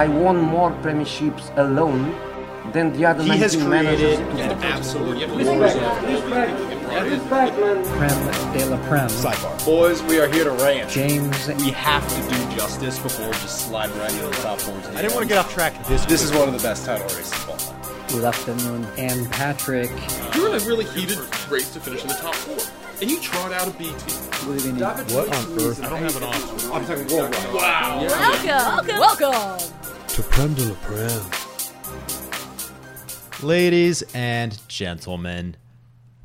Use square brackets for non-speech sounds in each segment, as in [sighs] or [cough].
I won more premierships alone than the other He has 19 managers. created an absolute Prem de la Prem. sidebar. Boys, we are here to rant. James We have to do justice before we just slide right into the top 14. I didn't want to get off track this This is one of the best title races of all time. Good afternoon. And Patrick. You're in a really heated race to finish in the top four, and you trot out a B team. Good. What on earth? I don't have an option. I'm talking worldwide. Wow. Welcome, welcome. To Prem de la Prem. Ladies and gentlemen,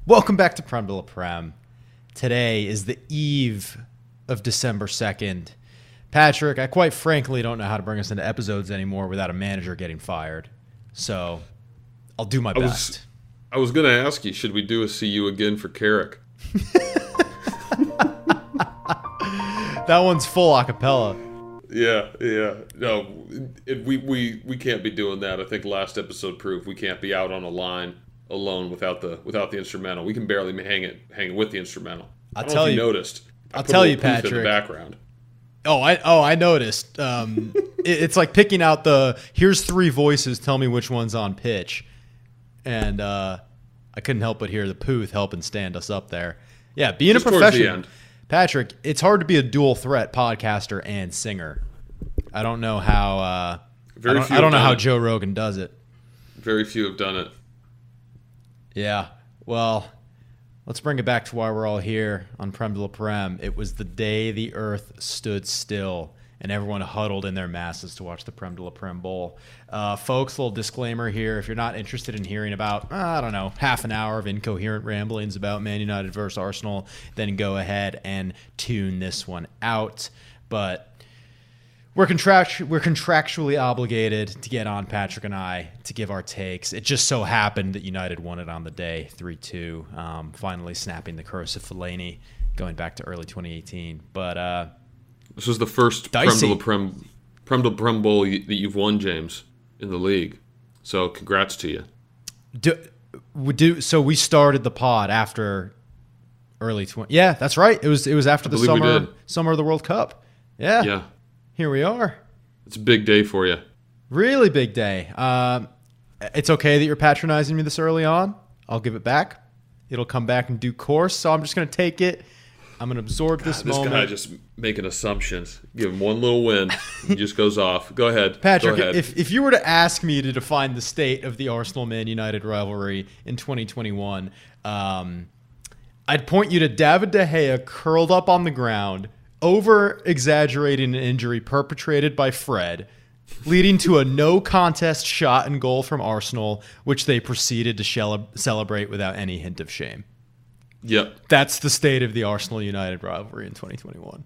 welcome back to Prem de la Prem. Today is the eve of December 2nd. Patrick, I quite frankly don't know how to bring us into episodes anymore without a manager getting fired. So I'll do my was- best. I was going to ask you, should we do a see you again for Carrick? [laughs] That one's full a cappella. Yeah, yeah. No, it, we, we we can't be doing that. I think last episode proved we can't be out on a line alone without the without the instrumental. We can barely hang it hang it with the instrumental. I I'll know tell if you- noticed. I I'll tell you, poof in Patrick. the background. Oh, I oh I noticed. Um, [laughs] it- it's like picking out the here's three voices. Tell me which one's on pitch, and uh, I couldn't help but hear the Pooth helping stand us up there. Yeah, being Just a professional, end. Patrick. It's hard to be a dual threat podcaster and singer. I don't know how. Uh, Very I don't, few I don't know how it. Joe Rogan does it. Very few have done it. Yeah. Well, let's bring it back to why we're all here on Prem de la Prem. It was the day the earth stood still and everyone huddled in their masses to watch the Prem de la Prem Bowl. Uh, folks, little disclaimer here. If you're not interested in hearing about, I don't know, half an hour of incoherent ramblings about Man United versus Arsenal, then go ahead and tune this one out. But we're contract we're contractually obligated to get on Patrick and I to give our takes. It just so happened that United won it on the day, three two, um, finally snapping the curse of Fellaini, going back to early 2018. But uh, This was the first Prem de la Prem, Prem de Prem Bowl that you've won, James, in the league. So congrats to you. do, we do so we started the pod after early 20. Yeah, that's right. It was it was after the summer summer of the World Cup. Yeah, Yeah, here we are. it's a big day for you. Really big day. Um, it's okay that you're patronizing me this early on. I'll give it back. It'll come back in due course. So I'm just going to take it. I'm going to absorb this, moment. This moment. guy just making assumptions. Give him one little win, he just goes off. Go ahead, Patrick, Go ahead. if, if you were to ask me to define the state of the Arsenal Man United rivalry in 2021, um, I'd point you to David De Gea curled up on the ground, over exaggerating an injury perpetrated by Fred, leading to a no contest shot and goal from Arsenal, which they proceeded to shele- celebrate without any hint of shame. Yep, That's the state of the Arsenal United rivalry in 2021.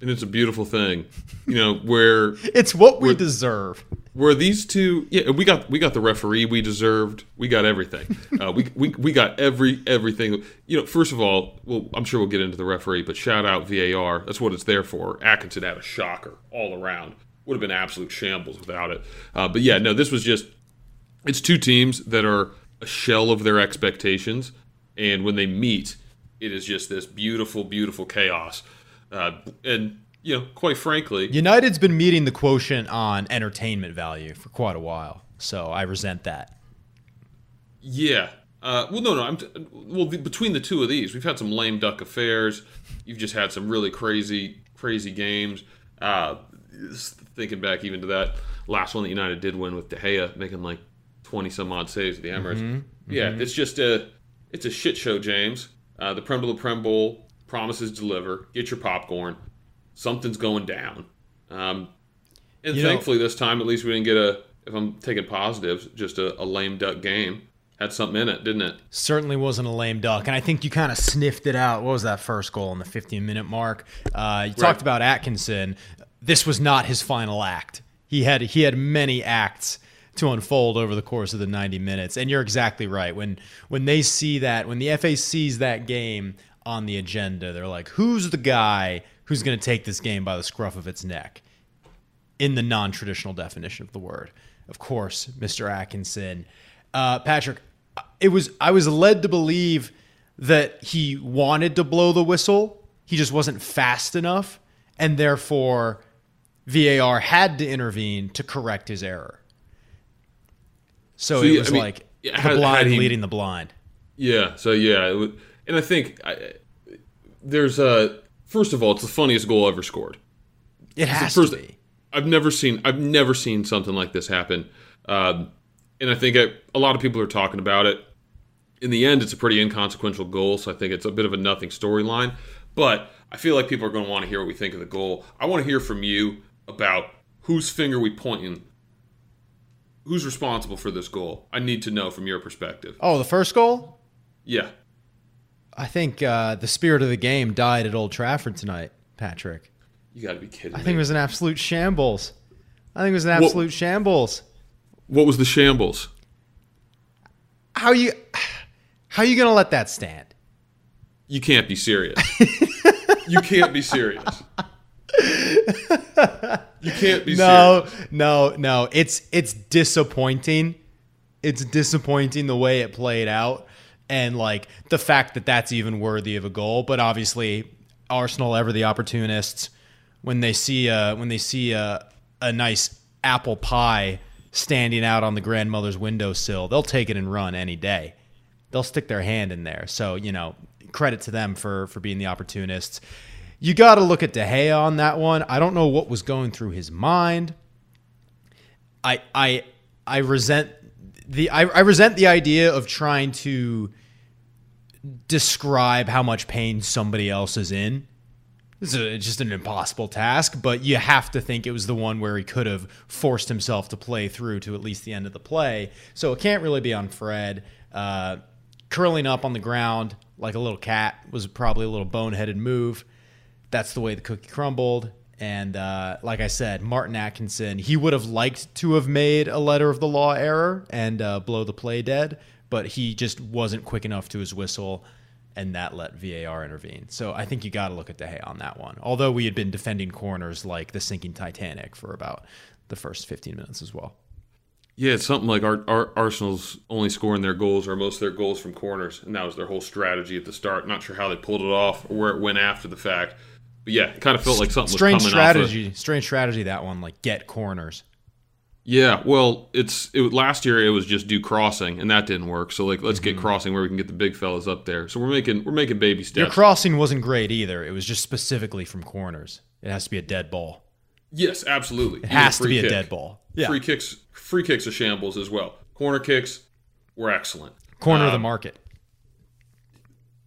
and it's a beautiful thing. You know where [laughs] It's what we We're- deserve. where these two. Yeah, we got we got the referee we deserved. We got everything. [laughs] Uh, we, we we got every everything. You know, first of all, well, I'm sure we'll get into the referee, but shout out VAR. That's what it's there for. Atkinson had a shocker all around. Would have been absolute shambles without it. Uh, but yeah, no, this was just it's two teams that are a shell of their expectations, and when they meet, it is just this beautiful, beautiful chaos. Uh, and you know, quite frankly, United's been meeting the quotient on entertainment value for quite a while, so I resent that. yeah. Uh, well, no, no. I'm t- well the, between the two of these, we've had some lame duck affairs. You've just had some really crazy, crazy games. Uh, just thinking back even to that last one that United did win with De Gea making like twenty some odd saves at the Emirates. Yeah, it's just a it's a shit show, James. Uh, the Prem de la Prem Bowl promises deliver. Get your popcorn. Something's going down. Um, and You know- thankfully, this time at least we didn't get a. If I'm taking positives, just a, a lame duck game. Had something in it, didn't it? Certainly wasn't a lame duck, and I think you kind of sniffed it out. What was that first goal in the 15 minute mark? Uh, you talked about Atkinson. This was not his final act. He had he had many acts to unfold over the course of the 90 minutes, and you're exactly right. When when they see that, when the FA sees that game on the agenda, they're like, "Who's the guy who's going to take this game by the scruff of its neck?" in the non-traditional definition of the word. Of course, Mr. Atkinson. Uh, Patrick, it was I was led to believe that he wanted to blow the whistle. He just wasn't fast enough, and therefore VAR had to intervene to correct his error. So, So, it was I mean, like the blind he- leading the blind. Yeah. So yeah, and I think I, there's a first of all, it's the funniest goal ever scored. It has first- to be. I've never seen I've never seen something like this happen, um, and I think I, a lot of people are talking about it. In the end, it's a pretty inconsequential goal, so I think it's a bit of a nothing storyline. But I feel like people are going to want to hear what we think of the goal. I want to hear from you about whose finger we pointing. Who's responsible for this goal? I need to know from your perspective. Oh, the first goal? Yeah, I think uh, the spirit of the game died at Old Trafford tonight, Patrick. you got to be kidding me. I me. think it was an absolute shambles. I think it was an absolute shambles. what was the shambles? How you how you gonna let that stand? You can't be serious. you can't be serious. [laughs] You can't be No, serious. no, no. It's it's disappointing. It's disappointing the way it played out, and like the fact that that's even worthy of a goal. But obviously, Arsenal ever the opportunists when they see a when they see a a nice apple pie standing out on the grandmother's windowsill, they'll take it and run any day. They'll stick their hand in there. So you know, credit to them for for being the opportunists. You got to look at De Gea on that one. I don't know what was going through his mind. I I I resent the I, I resent the idea of trying to describe how much pain somebody else is in. A- just an impossible task, but you have to think it was the one where he could have forced himself to play through to at least the end of the play. So it can't really be on Fred. Uh, curling up on the ground like a little cat was probably a little boneheaded move. That's the way the cookie crumbled. And uh, like I said, Martin Atkinson, he would have liked to have made a letter of the law error and uh, blow the play dead, but he just wasn't quick enough to his whistle, and that let VAR intervene. So I think you got to look at De Gea on that one. Although we had been defending corners like the sinking Titanic for about the first 15 minutes as well. Yeah, it's something like our, our Arsenal's only scoring their goals or most of their goals from corners, and that was their whole strategy at the start. Not sure how they pulled it off or where it went after the fact, but yeah, it kind of felt like something Strange was coming off. strategy. Strange strategy, that one. Like get corners. Yeah, well, it's it last year it was just do crossing, and that didn't work. So like, let's Mm-hmm. get crossing where we can get the big fellas up there. So we're making we're making baby steps. Your crossing wasn't great either. It was just specifically from corners. It has to be a dead ball. yes, absolutely. It has to be a dead ball. Yeah. Free kicks, free kicks are shambles as well. Corner kicks were excellent. Corner of the Um, market.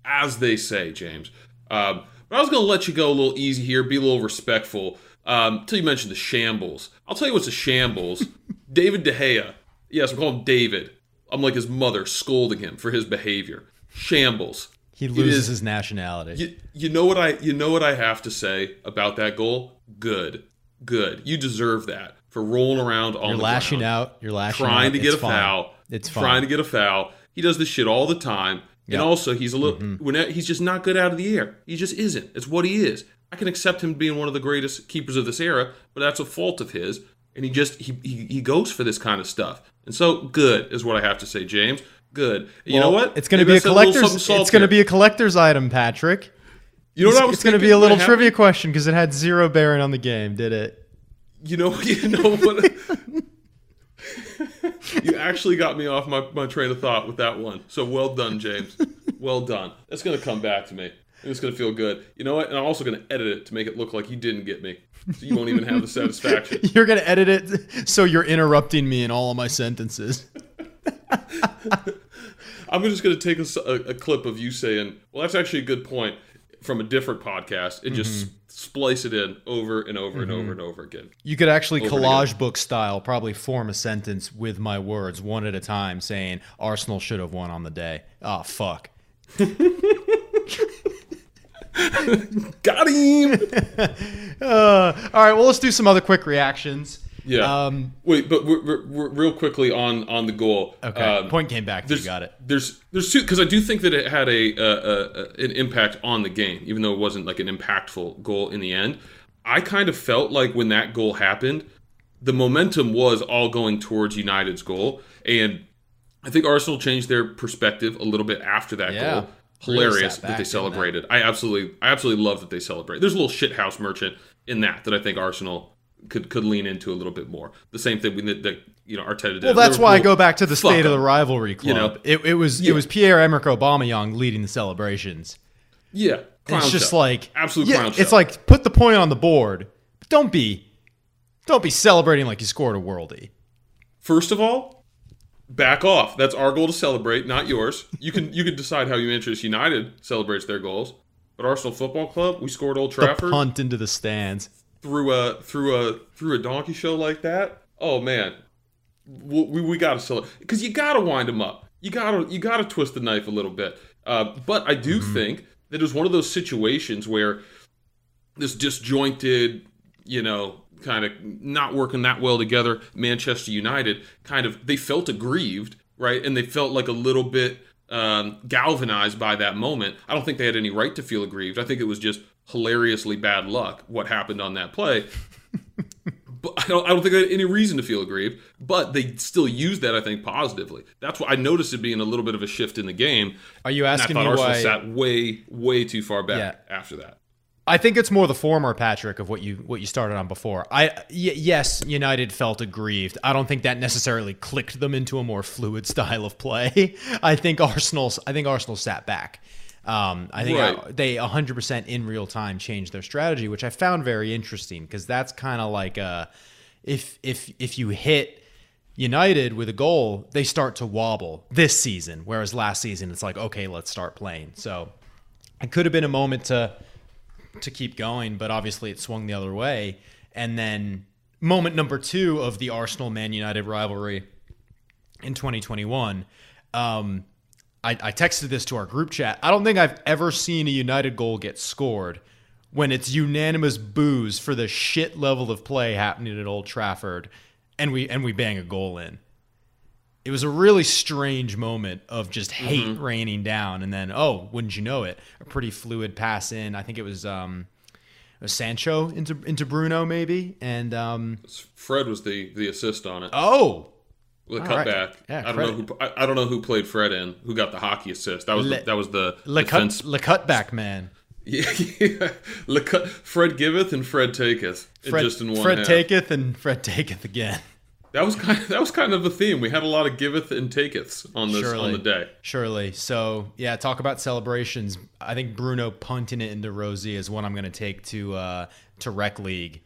as they say, James. Um, but I was going to let you go a little easy here, be a little respectful. Um, until you mentioned the shambles. I'll tell you what's a shambles. [laughs] David De Gea. Yes, I'm calling him David. I'm like his mother, scolding him for his behavior. Shambles. He loses is- his nationality. You, you know what I you know what I have to say about that goal? Good, good. You deserve that for rolling around on You're the lashing ground out. You're lashing trying out. to get It's a fine. foul. It's trying to get a foul. He does this shit all the time. And also, he's a little. Mm-hmm. When he's just not good out of the air. He just isn't. It's what he is. I can accept him being one of the greatest keepers of this era, but that's a fault of his. And he just he he, he goes for this kind of stuff. And so, good is what I have to say, James. Good. You know what? It's going to be a collector's. It's going to be a collector's item, Patrick. You know what I It's, was it's going to be a little when I had- trivia question because it had zero bearing on the game, did it? You know, [laughs] you know what? [laughs] you actually got me off my, my train of thought with that one. So well done, James. Well done. That's gonna come back to me. It's gonna feel good. You know what? And I'm also gonna edit it to make it look like you didn't get me. So you won't even have the satisfaction. [laughs] You're going to edit it so you're interrupting me in all of my sentences. [laughs] I'm just gonna take a clip of you saying, "Well, that's actually a good point." From a different podcast, and just mm-hmm. splice it in over and over and over mm-hmm. and over again. You could actually Over collage book style probably form a sentence with my words one at a time saying Arsenal should have won on the day. Oh fuck. [laughs] Got him. [laughs] Uh, all right, well let's do some other quick reactions. Yeah. Um, Wait, but we're, we're, we're real quickly on on the goal. okay. Um, Point came back. You got it. There's there's two because I do think that it had a, uh, uh, an impact on the game, even though it wasn't like an impactful goal in the end. I kind of felt like when that goal happened, the momentum was all going towards United's goal, and I think Arsenal changed their perspective a little bit after that Yeah. goal. Hilarious that they celebrated. I absolutely, I absolutely love that they celebrate. There's a little shithouse merchant in that that I think Arsenal could could lean into a little bit more. The same thing that, that you know Arteta did. Well, that's why I go back to the state of the rivalry club. You know? it, it was Yeah. it was Pierre Emerick Aubameyang leading the celebrations. Yeah, it's just show. like absolute yeah, clown show. It's like put the point on the board, but don't be don't be celebrating like you scored a worldie. First of all, back off. That's our goal to celebrate, not yours. You can you can decide how Manchester United celebrates their goals. But Arsenal Football Club, we scored Old The Trafford punt into the stands. Through a through a through a donkey show like that. Oh man, we we, we got to sell it because you got to wind them up. You got to you got to twist the knife a little bit. Uh, but I do think that it was one of those situations where this disjointed, you know, kind of not working that well together. Manchester United kind of they felt aggrieved, right, and they felt like a little bit um, galvanized by that moment. I don't think they had any right to feel aggrieved. I think it was just hilariously bad luck what happened on that play. but I don't, I don't think they had any reason to feel aggrieved. But they still used that, I think, positively. That's why I noticed it being a little bit of a shift in the game. Are you And I asking thought Arsenal why? sat way, way too far back Yeah. after that. I think it's more the former Patrick of what you what you started on before. I y- yes, United felt aggrieved. I don't think that necessarily clicked them into a more fluid [laughs] style of play. I think Arsenal's I think Arsenal sat back. Um, I think Right. I- they 100% in real time changed their strategy, which I found very interesting because that's kind of like uh if if if you hit United with a goal, they start to wobble this season, whereas last season it's like okay, let's start playing. So it could have been a moment to to keep going, but obviously it swung the other way. And then moment number two of the Arsenal Man United rivalry in 2021. Um, I, I texted this to our group chat. I don't think I've ever seen a United goal get scored when it's unanimous boos for the shit level of play happening at Old Trafford, and we and we bang a goal in. It was a really strange moment of just hate raining down, and then oh, wouldn't you know it, a pretty fluid pass in. I think it was um, it was Sancho into into Bruno maybe, and um, Fred was the the assist on it. oh, The cutback. right. Yeah, I don't credit. know who I, I don't know who played Fred in. Who got the hockey assist? That was Le- the, that was the Le, defense. cut, Le cutback man. Yeah, [laughs] yeah. Le cut, Fred giveth and Fred taketh. Fred, just in one Fred half. taketh and Fred taketh again. That was kind of, that was kind of a theme. We had a lot of giveth and takeths on this Surely. on the day. Surely. So yeah, talk about celebrations. I think Bruno punting it into Rosie is one I'm going to take to uh, to rec league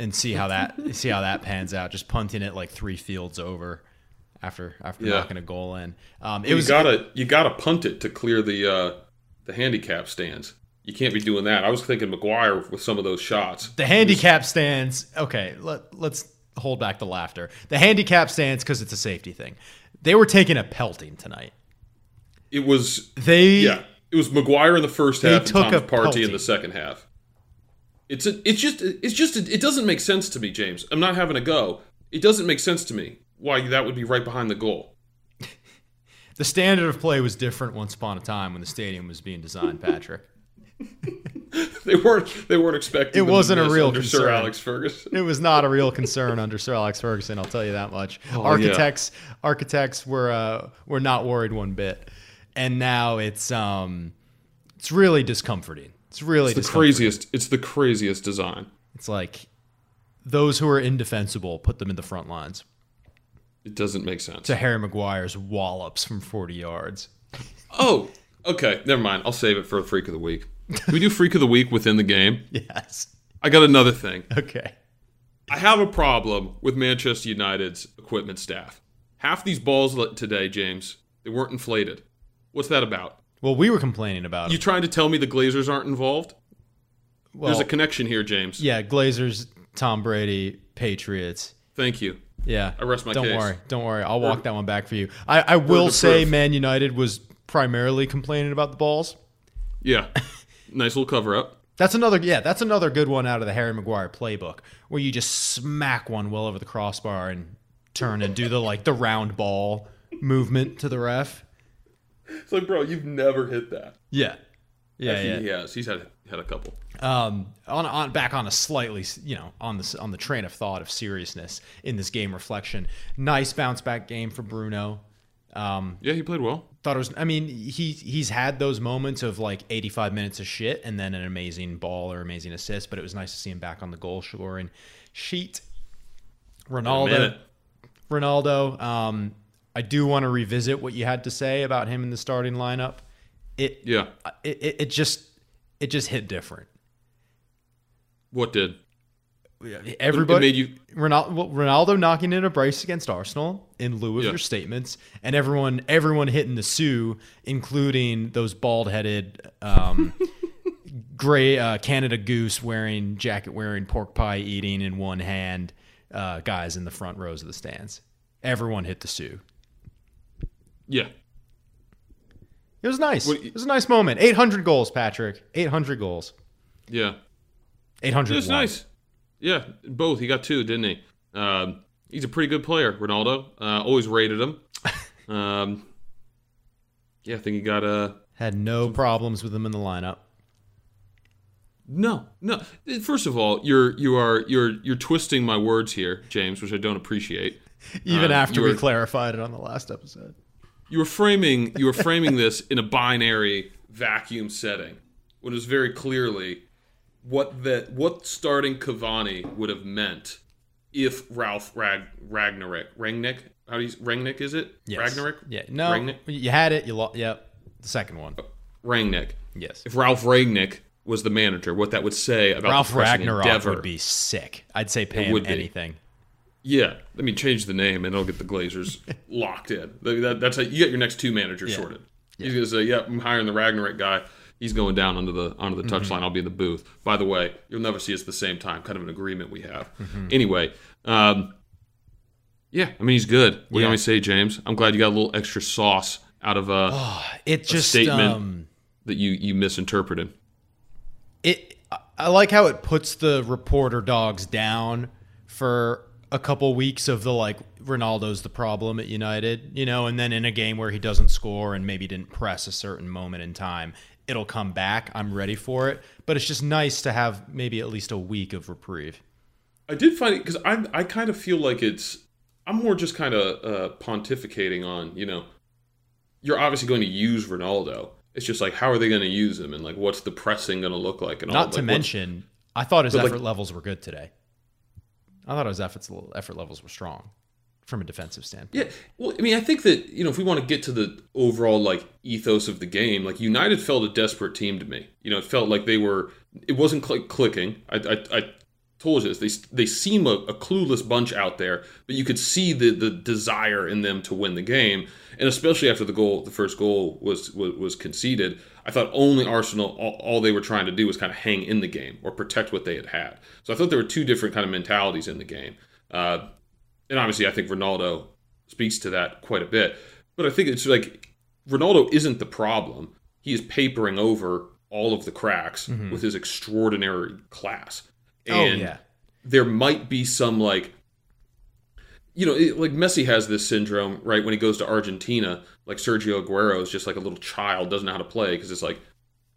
and see how that see how that pans out. Just punting it like three fields over after after Yeah. knocking a goal in. Um, it You was gotta you gotta punt it to clear the uh, the handicap stands. You can't be doing that. I was thinking Maguire with some of those shots. the handicap stands. Okay, let, let's hold back the laughter. The handicap stands because it's a safety thing. They were taking a pelting tonight. It was They yeah. It was Maguire in the first They half and took a Partey in the second half. It's a, it's just it's just it doesn't make sense to me, James. I'm not having a go. It doesn't make sense to me why that would be right behind the goal. [laughs] the standard of play was different once upon a time when the stadium was being designed, Patrick. [laughs] They weren't they weren't expecting. It wasn't a real under Sir concern. Alex Ferguson. It was not a real concern under Sir Alex Ferguson. I'll tell you that much. Oh, architects, architects were uh, were not worried one bit, and now it's um, it's really discomforting. It's really It's the craziest. It's the craziest design. It's like those who are indefensible put them in the front lines. It doesn't make sense. To Harry Maguire's wallops from forty yards. [laughs] Oh, okay. Never mind. I'll save it for a freak of the week. Can we do freak of the week within the game? [laughs] Yes. I got another thing. Okay. I have a problem with Manchester United's equipment staff. Half these balls today, James, they weren't inflated. What's that about? Well, we were complaining about You trying to tell me the Glazers aren't involved? Well, There's a connection here, James. yeah, Glazers, Tom Brady, Patriots. Thank you. Yeah. I rest my Don't case. worry. Don't worry. I'll walk that one back for you. I, I will say proof. Man United was primarily complaining about the balls. Yeah. nice little cover up. That's another yeah, that's another good one out of the Harry Maguire playbook where you just smack one well over the crossbar and turn and do the like the round ball movement to the ref. [laughs] It's like, bro, you've never hit that. Yeah. Yeah, Actually, yeah. He has. He's had had a couple. um, on on back on a slightly you know on the on the train of thought of seriousness in this game reflection. Nice bounce back game for Bruno. Um, Yeah, he played well. thought it was. I mean, he he's had those moments of like 85 minutes of shit and then an amazing ball or amazing assist. But it was nice to see him back on the goal scoring sheet. Ronaldo. Ronaldo. Um, I do want to revisit what you had to say about him in the starting lineup. It Yeah. it, it, it just it just hit different. What did? Everybody, It made you- Ronaldo, Ronaldo knocking in a brace against Arsenal in lieu of Yeah. your statements, and everyone, everyone hitting the Sue, including those bald-headed, um, [laughs] gray uh, Canada goose wearing jacket wearing pork pie eating in one hand, uh, guys in the front rows of the stands. Everyone hit the Sue. Yeah. It was nice. What- it was a nice moment. 800 goals, Patrick. 800 goals. Yeah. 800. It was nice. Yeah, both. He got two, didn't he? Um, he's a pretty good player, Ronaldo. Uh, always rated him. [laughs] Um, yeah, I think he got a. Had no problems with him in the lineup. No, no. First of all, you're you are you're you're twisting my words here, James, which I don't appreciate. [laughs] Even Uh, after we clarified it on the last episode. You were framing you were framing this in a binary vacuum setting, when it was very clearly what that what starting Cavani would have meant if Ralph Rag, Ragnarok Rangnick how do you Rangnick is it Yes. Ragnarok Yeah. No. Rangnick You had it. You lost. Yep. The second one. Rangnick Yes. if Ralph Rangnick was the manager, what that would say about Ralph Ragnarok endeavor. would be sick. I'd say pay him would be. Yeah, I mean, change the name and it'll get the Glazers [laughs] locked in. That- that- that's how you get your next two managers sorted. He's gonna say, "Yep, I'm hiring the Ragnarok guy. He's going down onto the onto the Mm-hmm. I'll be in the booth. By the way, you'll never see us at the same time. Kind of an agreement we have. Mm-hmm. Anyway, um, yeah, I mean, he's good. What do you want me to say, James? I'm glad you got a little extra sauce out of uh, [sighs] It just statement. um, that you you misinterpreted. it. I like how it puts the reporter dogs down for a couple weeks of the like Ronaldo's the problem at United, you know, and then in a game where he doesn't score and maybe didn't press a certain moment in time, it'll come back. I'm ready for it, but it's just nice to have maybe at least a week of reprieve. I did find it because I I kind of feel like it's I'm more just kind of uh, pontificating on you know you're obviously going to use Ronaldo. It's just like how are they going to use him and like what's the pressing going to look like and all. Not to like, mention, I thought his But, like- effort levels were good today. I thought his efforts effort levels were strong from a defensive standpoint. Yeah, well, I mean, I think that you know if we want to get to the overall like ethos of the game, like United felt a desperate team to me. You know, it felt like they were. It wasn't cl- clicking. I, I, I told you this. They they seem a, a clueless bunch out there, but you could see the the desire in them to win the game, and especially after the goal, the first goal was was, was conceded. I thought only Arsenal, all, all they were trying to do was kind of hang in the game or protect what they had had. So I thought there were two different kind of mentalities in the game. Uh, and obviously I think Ronaldo speaks to that quite a bit. But I think it's like Ronaldo isn't the problem. He is papering over all of the cracks with his extraordinary class. Mm-hmm. Oh, And yeah. there might be some like you know, it, like Messi has this syndrome, right? When he goes to Argentina, like Sergio Aguero is just like a little child, doesn't know how to play because it's like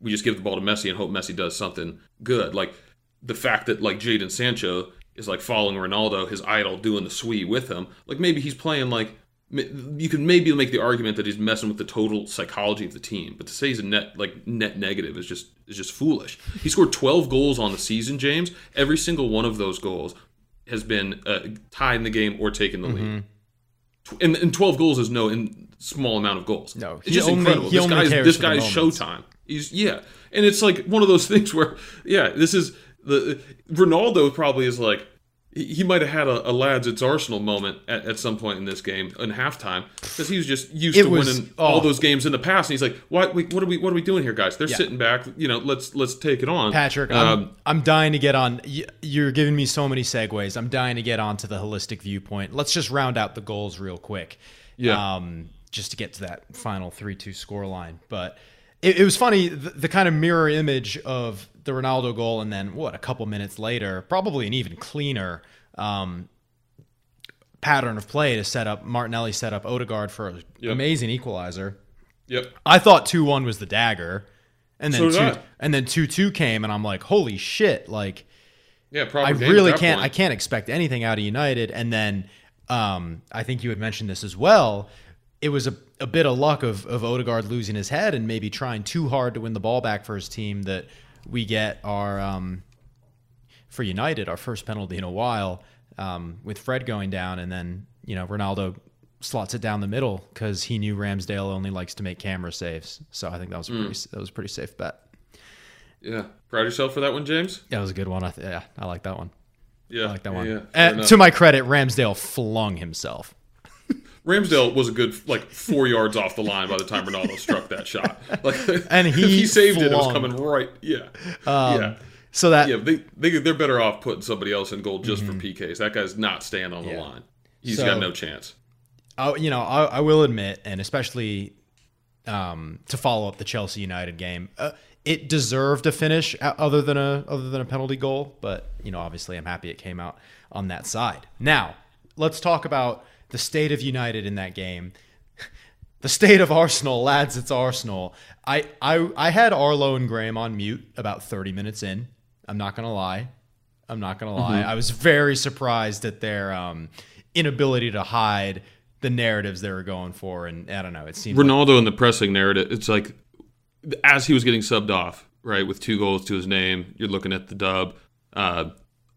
we just give the ball to Messi and hope Messi does something good. Like the fact that like Jadon Sancho is like following Ronaldo, his idol, doing the sweep with him. Like maybe he's playing like you could maybe make the argument that he's messing with the total psychology of the team, but to say he's a net like net negative is just is just foolish. He scored 12 goals on the season, James. Every single one of those goals has been uh, tying the game or taking the lead. And, and 12 goals is no in small amount of goals. No, it's just only- incredible. this guy's this for the guy's showtime. He's yeah, and it's like one of those [laughs] things where yeah, this is the Ronaldo probably is like he might have had a, a lads it's Arsenal moment at, at some point in this game in halftime because he was just used It to was- winning all oh. those games in the past, and he's like, "What? Wait, what are we? What are we doing here, guys? They're Yeah. sitting back. You know, let's let's take it on." Patrick, Um, I'm, I'm dying to get on. You're giving me so many segues. I'm dying to get onto the holistic viewpoint. Let's just round out the goals real quick. Yeah. Um, just to get to that final 3 2 score line. But it, it was funny, the, the kind of mirror image of the Ronaldo goal, and then what, a couple minutes later, probably an even cleaner um, pattern of play to set up Martinelli set up Odegaard for an Yep. amazing equalizer. yep. I thought two one was the dagger, and then So two, and then two two came, and I'm like, holy shit! Like Yeah, I really can't point. I can't expect anything out of United. And then um, I think you had mentioned this as well. It was a, a bit of luck of, of Odegaard losing his head and maybe trying too hard to win the ball back for his team that we get our um, for United our first penalty in a while um, with Fred going down and then you know Ronaldo slots it down the middle because he knew Ramsdale only likes to make camera saves. So I think that was a pretty that was a pretty safe bet. Yeah. Proud of yourself for that one, James? That was a good one. I th- yeah, I like that one. Yeah. I like that one. Yeah. Uh, to my credit, Ramsdale flung himself. Ramsdale was a good like four yards off the line by the time Ronaldo struck that shot. [laughs] Like, And [laughs] he he saved it, it was coming right. Yeah, Um, yeah, So that yeah. They they they're better off putting somebody else in goal just for PKs. That guy's not staying on the Mm-hmm. Yeah. line. He's So- got no chance. I, you know, I, I will admit, and especially um, to follow up the Chelsea United game, uh, it deserved a finish uh, other than a other than a penalty goal. But you know, obviously, I'm happy it came out on that side. Now, let's talk about the state of United in that game. [laughs] The state of Arsenal, lads, it's Arsenal. I, I I had Arlo and Graham on mute about 30 minutes in. I'm not gonna lie. I'm not gonna lie. Mm-hmm. I was very surprised at their um, inability to hide the narratives they were going for, and I don't know. It seemed like, Ronaldo in the pressing narrative. It's like as he was getting subbed off, right, with two goals to his name. You're looking at the dub. Uh,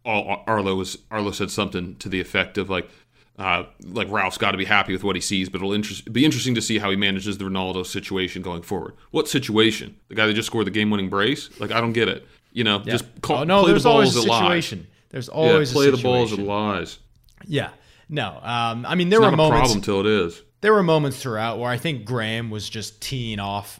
Ar- Arlo was Arlo said something to the effect of like. Uh, like Ralph's got to be happy with what he sees, but it'll interest, be interesting to see how he manages the Ronaldo situation going forward. What situation? The guy that just scored the game-winning brace? Like I don't get it. You know, just call, oh no, play there's the balls always a that lies. situation. There's Yeah, always play the balls situation. lies. Yeah, no. Um, I mean, there It's were moments. problem till it is. there were moments throughout where I think Graham was just teeing off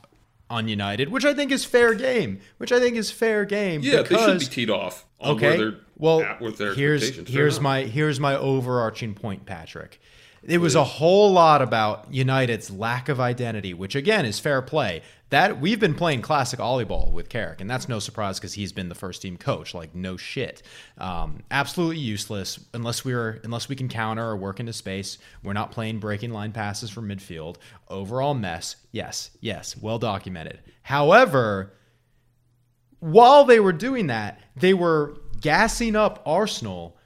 on United, which I think is fair game. Which I think is fair game. Yeah, they should be teed off on okay. Well, at with their here's here's my here's my overarching point, Patrick. It was a whole lot about United's lack of identity, which again is fair play. That we've been playing classic volleyball with Carrick, and that's no surprise because he's been the first team coach. Like no shit, um, absolutely useless unless we're unless we can counter or work into space. We're not playing breaking line passes from midfield. Overall mess. Yes, yes, well documented. However, while they were doing that, they were gassing up Arsenal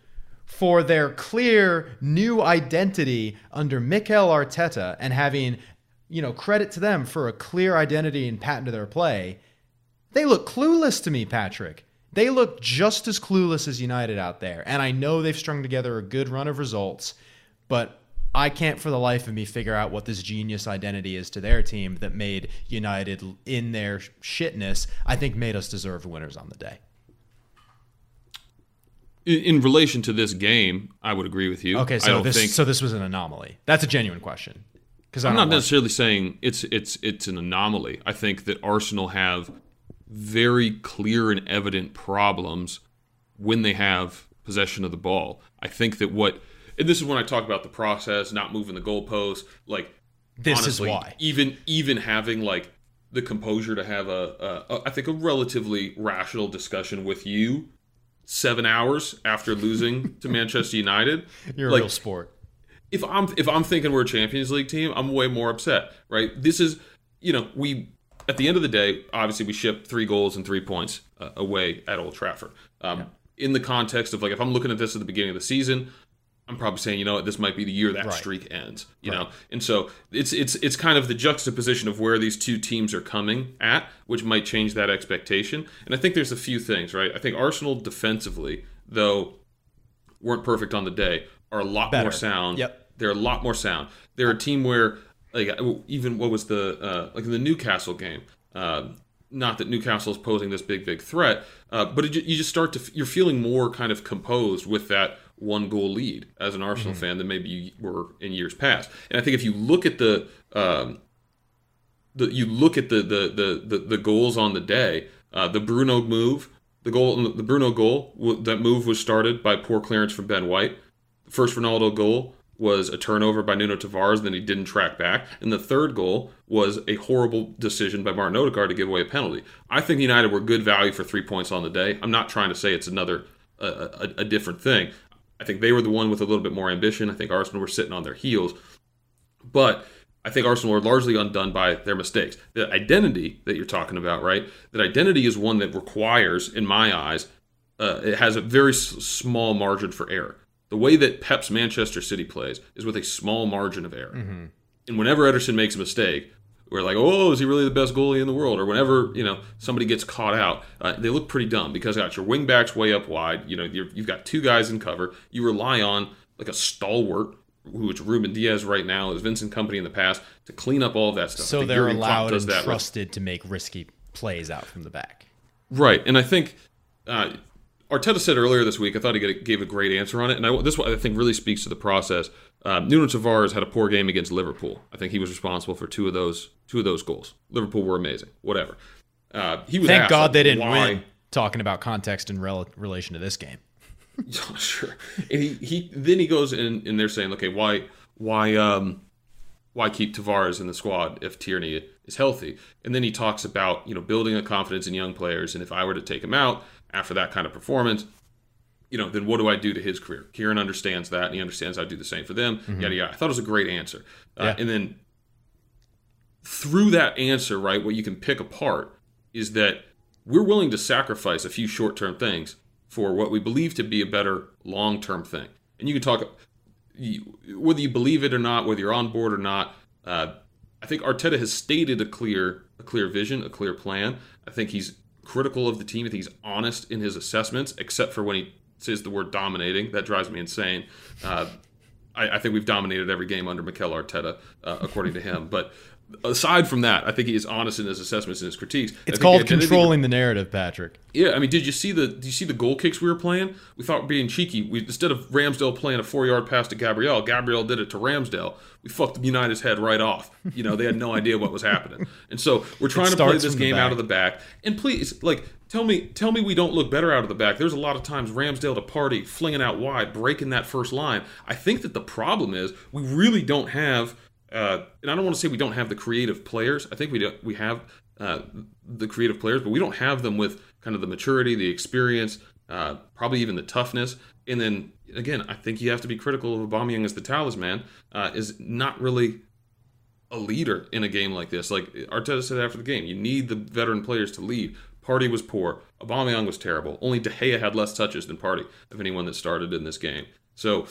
for their clear new identity under Mikel Arteta and having, you know, credit to them for a clear identity and patent to their play. They look clueless to me, Patrick. They look just as clueless as United out there. And I know they've strung together a good run of results, but I can't for the life of me figure out what this genius identity is to their team that made United in their shitness, I think made us deserved winners on the day. In, relation to this game, I would agree with you. Okay, I so don't this think so this was an anomaly. That's a genuine question. Because I'm not necessarily saying it's it's it's an anomaly. I think that Arsenal have very clear and evident problems when they have possession of the ball. I think that what and this is when I talk about the process, not moving the goalposts, like This is honestly, why. even even having like the composure to have a, a, a I think a relatively rational discussion with you seven hours after losing to [laughs] Manchester United. You're a like, real sport. if I'm if I'm thinking we're a Champions League team, I'm way more upset, right? This is, you know, we at the end of the day, obviously we shipped three goals and three points uh, away at Old Trafford. Um, In the context of like, if I'm looking at this at the beginning of the season, I'm probably saying, you know what, this might be the year that Right. streak ends, you know, and so it's it's it's kind of the juxtaposition of where these two teams are coming at, which might change that expectation. And I think there's a few things, right? I think Arsenal defensively, though weren't perfect on the day, are a lot Better. more sound. Yep. They're a lot more sound. They're a team where, like, even what was the uh, like in the Newcastle game. Uh, not that Newcastle is posing this big, big threat, uh, but it, you just start to you're feeling more kind of composed with that one goal lead as an Arsenal fan than maybe you were in years past. And I think if you look at the um, the you look at the the the the, the goals on the day, uh, the Bruno move, the goal, the Bruno goal, that move was started by poor clearance from Ben White. The first Ronaldo goal was a turnover by Nuno Tavares, then he didn't track back, and the third goal was a horrible decision by Martin Odegaard to give away a penalty. I think United were good value for three points on the day. I'm not trying to say it's another a, a, a different thing. I think they were the one with a little bit more ambition. I think Arsenal were sitting on their heels. But I think Arsenal are largely undone by their mistakes. The identity that you're talking about, right? That identity is one that requires, in my eyes, uh, it has a very s- small margin for error. The way that Pep's Manchester City plays is with a small margin of error. And whenever Ederson makes a mistake, we're like, oh, is he really the best goalie in the world? Or whenever you know somebody gets caught out, uh, they look pretty dumb because got your wing backs way up wide. You know, you have got two guys in cover. You rely on like a stalwart, who is Ruben Dias right now, is Vincent Kompany in the past, to clean up all of that stuff. So they're Jurgen allowed and trusted to make risky plays out from the back. Right, and I think uh, Arteta said earlier this week. I thought he gave a great answer on it, and I, this one I think really speaks to the process. Uh, Nuno Tavares had a poor game against Liverpool. I think he was responsible for two of those two of those goals. Liverpool were amazing. Whatever. Uh, he was Thank asked, God like, they didn't why- win. Talking about context in rel- relation to this game. [laughs] Yeah, sure. And he, he then he goes in and they're saying, okay, why why um why keep Tavares in the squad if Tierney is healthy? And then he talks about you know building a confidence in young players, and if I were to take him out after that kind of performance, you know, then what do I do to his career? Kieran understands that, and he understands I'd do the same for them. Yada yada. I thought it was a great answer. Uh, And then through that answer, right, what you can pick apart is that we're willing to sacrifice a few short term things for what we believe to be a better long term thing. And you can talk, whether you believe it or not, whether you're on board or not. Uh, I think Arteta has stated a clear, a clear vision, a clear plan. I think he's critical of the team. I think he's honest in his assessments, except for when he says the word dominating. That drives me insane. Uh, I, I think we've dominated every game under Mikel Arteta, uh, according to him. But aside from that, I think he is honest in his assessments and his critiques. It's called identity- controlling the narrative, Patrick. Yeah, I mean, did you see the did you see the goal kicks we were playing? We thought being cheeky. We instead of Ramsdale playing a four yard pass to Gabriel, Gabriel did it to Ramsdale. We fucked United's head right off. You know, they had no [laughs] idea what was happening. And so we're trying to play this game out of the back. And please, like, tell me tell me we don't look better out of the back. There's a lot of times Ramsdale to Partey, flinging out wide, breaking that first line. I think that the problem is we really don't have uh, and I don't want to say we don't have the creative players. I think we do, we have uh, the creative players, but we don't have them with kind of the maturity, the experience, uh, probably even the toughness. And then again, I think you have to be critical of Aubameyang as the talisman. Uh, is not really a leader in a game like this. Like Arteta said after the game, you need the veteran players to lead. Partey was poor. Aubameyang was terrible. Only De Gea had less touches than Partey of anyone that started in this game. So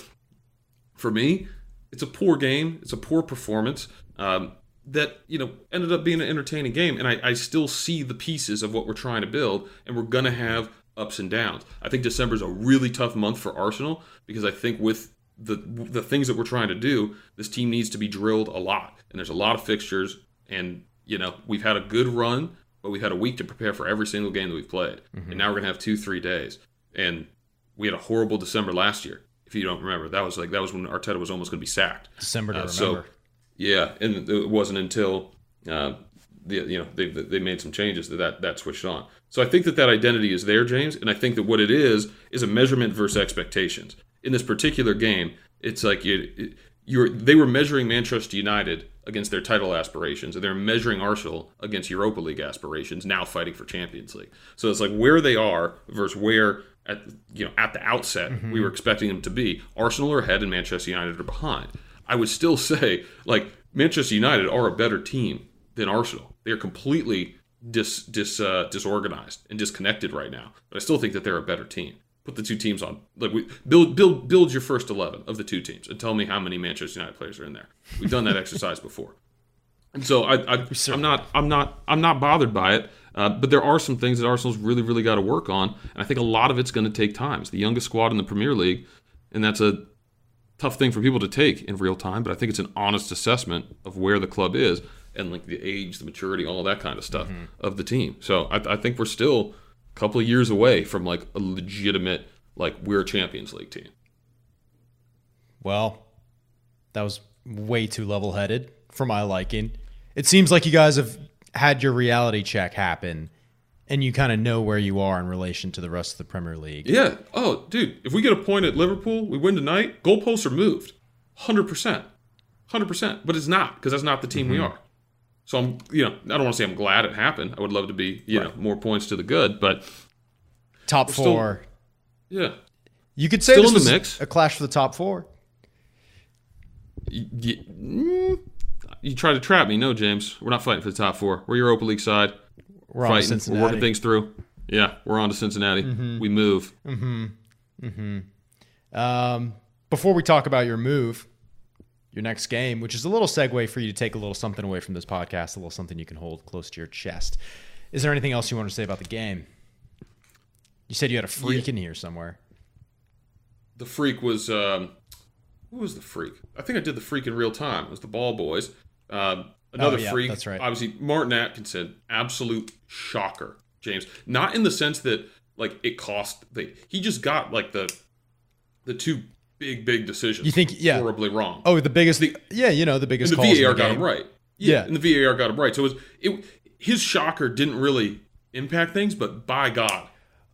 for me, it's a poor game. It's a poor performance um, that you know ended up being an entertaining game. And I, I still see the pieces of what we're trying to build, and we're gonna have ups and downs. I think December is a really tough month for Arsenal because I think with the the things that we're trying to do, this team needs to be drilled a lot, and there's a lot of fixtures. And you know we've had a good run, but we've had a week to prepare for every single game that we've played, and now we're gonna have two three days. And we had a horrible December last year. If you don't remember, that was like that was when Arteta was almost going to be sacked. December to Uh, so- remember. Yeah, and it wasn't until uh, the you know they they made some changes that, that that switched on. So I think that that identity is there, James, and I think that what it is is a measurement versus expectations. In this particular game, it's like you you're they were measuring Manchester United against their title aspirations, and they're measuring Arsenal against Europa League aspirations, now fighting for Champions League. So it's like where they are versus where at you know at the outset we were expecting them to be. Arsenal are ahead, and Manchester United are behind. I would still [laughs] say like Manchester United are a better team than Arsenal. They are completely dis, dis uh, disorganized and disconnected right now. But I still think that they're a better team. Put the two teams on like we build build build your first eleven of the two teams and tell me how many Manchester United players are in there. We've done that [laughs] exercise before. And so I, I I'm not I'm not I'm not bothered by it. Uh, but there are some things that Arsenal's really really got to work on, and I think a lot of it's going to take time. It's the youngest squad in the Premier League, and that's a tough thing for people to take in real time. But I think it's an honest assessment of where the club is and like the age, the maturity, all that kind of stuff of the team. So I, I think we're still a couple of years away from like a legitimate like we're a Champions League team. Well, that was way too level headed for my liking. It seems like you guys have had your reality check happen and you kind of know where you are in relation to the rest of the Premier League. Yeah. Oh, dude, if we get a point at Liverpool, we win tonight. Goalposts are moved, hundred percent, hundred percent. But it's not because that's not the team we are. So I'm, you know, I don't want to say I'm glad it happened. I would love to be, you know, more points to the good. But Top still- four. yeah, you could say still this in the mix. a clash for the top four. Y- y- mm, you try to trap me. No, James, we're not fighting for the top four. We're your Europa League side. We're on to fighting. We're working things through. Yeah, we're on to Cincinnati. We move. Um, before we talk about your move, your next game, which is a little segue for you to take a little something away from this podcast, a little something you can hold close to your chest. Is there anything else you want to say about the game? You said you had a freak Yeah. in here somewhere. The freak was um, who was the freak? I think I did the freak in real time. It was the Ball Boys. Um, another Oh, yeah, freak. that's right. Obviously, Martin Atkinson, absolute shocker, James. Not in the sense that like it cost. They, he just got like the the two big big decisions. You think- yeah. horribly wrong. Oh, the biggest. The- yeah, you know the biggest. and the VAR the got game. him right. Yeah. and the VAR got him right. So it was it. His shocker didn't really impact things, but by God,